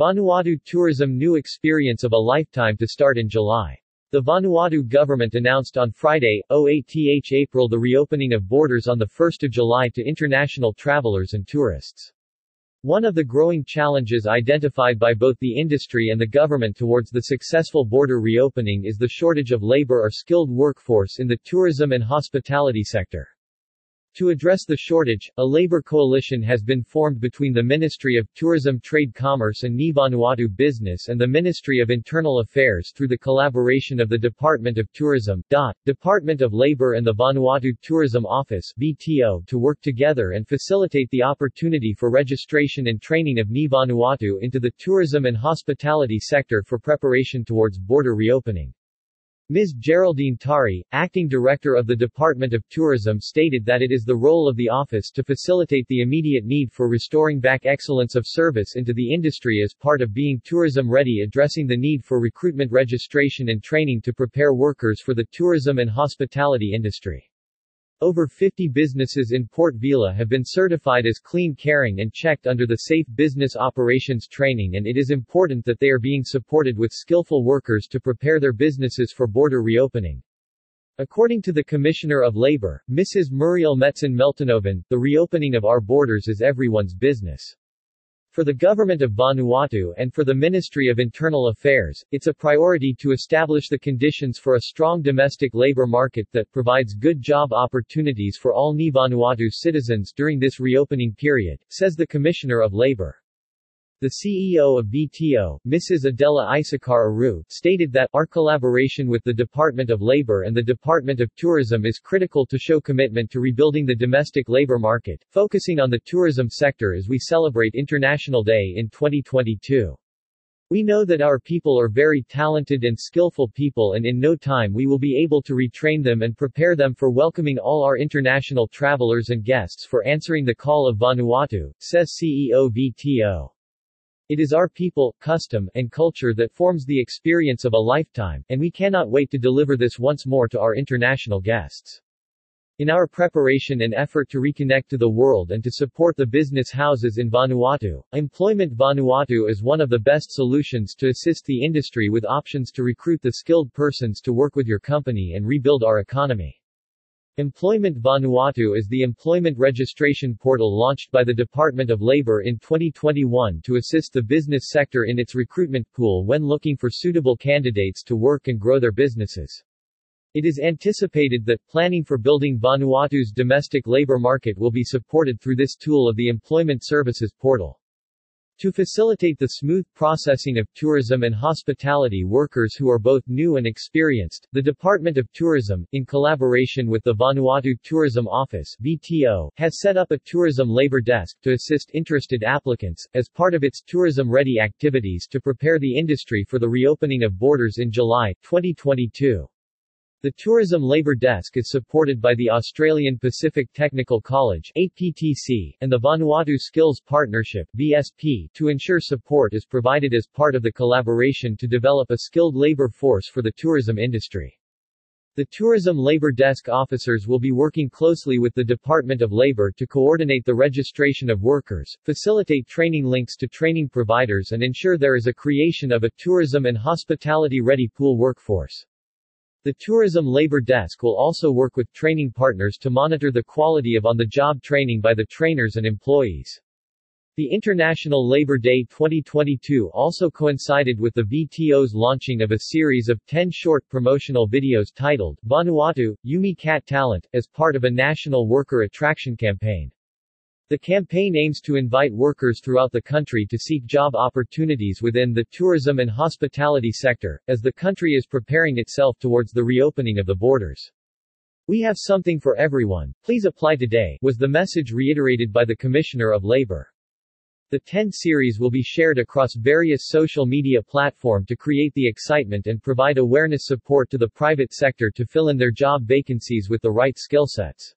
Vanuatu tourism new experience of a lifetime to start in July. The Vanuatu government announced on Friday, 08th April the reopening of borders on 1 July to international travelers and tourists. One of the growing challenges identified by both the industry and the government towards the successful border reopening is the shortage of labor or skilled workforce in the tourism and hospitality sector. To address the shortage, a labor coalition has been formed between the Ministry of Tourism Trade Commerce and Ni Vanuatu Business and the Ministry of Internal Affairs through the collaboration of the Department of Tourism, DOT, Department of Labor and the Vanuatu Tourism Office VTO to work together and facilitate the opportunity for registration and training of Ni Vanuatu into the tourism and hospitality sector for preparation towards border reopening. Ms. Geraldine Tari, acting director of the Department of Tourism stated that it is the role of the office to facilitate the immediate need for restoring back excellence of service into the industry as part of being tourism ready addressing the need for recruitment registration and training to prepare workers for the tourism and hospitality industry. Over 50 businesses in Port Vila have been certified as clean caring and checked under the Safe Business Operations training and it is important that they are being supported with skillful workers to prepare their businesses for border reopening. According to the Commissioner of Labor, Mrs. Muriel Metzen Meltonoven, the reopening of our borders is everyone's business. For the Government of Vanuatu and for the Ministry of Internal Affairs, it's a priority to establish the conditions for a strong domestic labor market that provides good job opportunities for all Ni Vanuatu citizens during this reopening period, says the Commissioner of Labor. The CEO of VTO, Mrs. Adela Issachar Aru, stated that, our collaboration with the Department of Labor and the Department of Tourism is critical to show commitment to rebuilding the domestic labor market, focusing on the tourism sector as we celebrate International Day in 2022. We know that our people are very talented and skillful people and in no time we will be able to retrain them and prepare them for welcoming all our international travelers and guests for answering the call of Vanuatu, says CEO VTO. It is our people, custom, and culture that forms the experience of a lifetime, and we cannot wait to deliver this once more to our international guests. In our preparation and effort to reconnect to the world and to support the business houses in Vanuatu, Employment Vanuatu is one of the best solutions to assist the industry with options to recruit the skilled persons to work with your company and rebuild our economy. Employment Vanuatu is the employment registration portal launched by the Department of Labor in 2021 to assist the business sector in its recruitment pool when looking for suitable candidates to work and grow their businesses. It is anticipated that planning for building Vanuatu's domestic labor market will be supported through this tool of the Employment Services portal. To facilitate the smooth processing of tourism and hospitality workers who are both new and experienced, the Department of Tourism, in collaboration with the Vanuatu Tourism Office VTO, has set up a tourism labor desk to assist interested applicants, as part of its tourism-ready activities to prepare the industry for the reopening of borders in July, 2022. The Tourism Labour Desk is supported by the Australian Pacific Technical College APTC, and the Vanuatu Skills Partnership VSP, to ensure support is provided as part of the collaboration to develop a skilled labour force for the tourism industry. The Tourism Labour Desk officers will be working closely with the Department of Labour to coordinate the registration of workers, facilitate training links to training providers and ensure there is a creation of a tourism and hospitality-ready pool workforce. The Tourism Labor Desk will also work with training partners to monitor the quality of on-the-job training by the trainers and employees. The International Labor Day 2022 also coincided with the VTO's launching of a series of 10 short promotional videos titled Vanuatu, Yumi Gat Talent, as part of a national worker attraction campaign. The campaign aims to invite workers throughout the country to seek job opportunities within the tourism and hospitality sector, as the country is preparing itself towards the reopening of the borders. We have something for everyone, please apply today, was the message reiterated by the Commissioner of Labor. The 10 series will be shared across various social media platform to create the excitement and provide awareness support to the private sector to fill in their job vacancies with the right skill sets.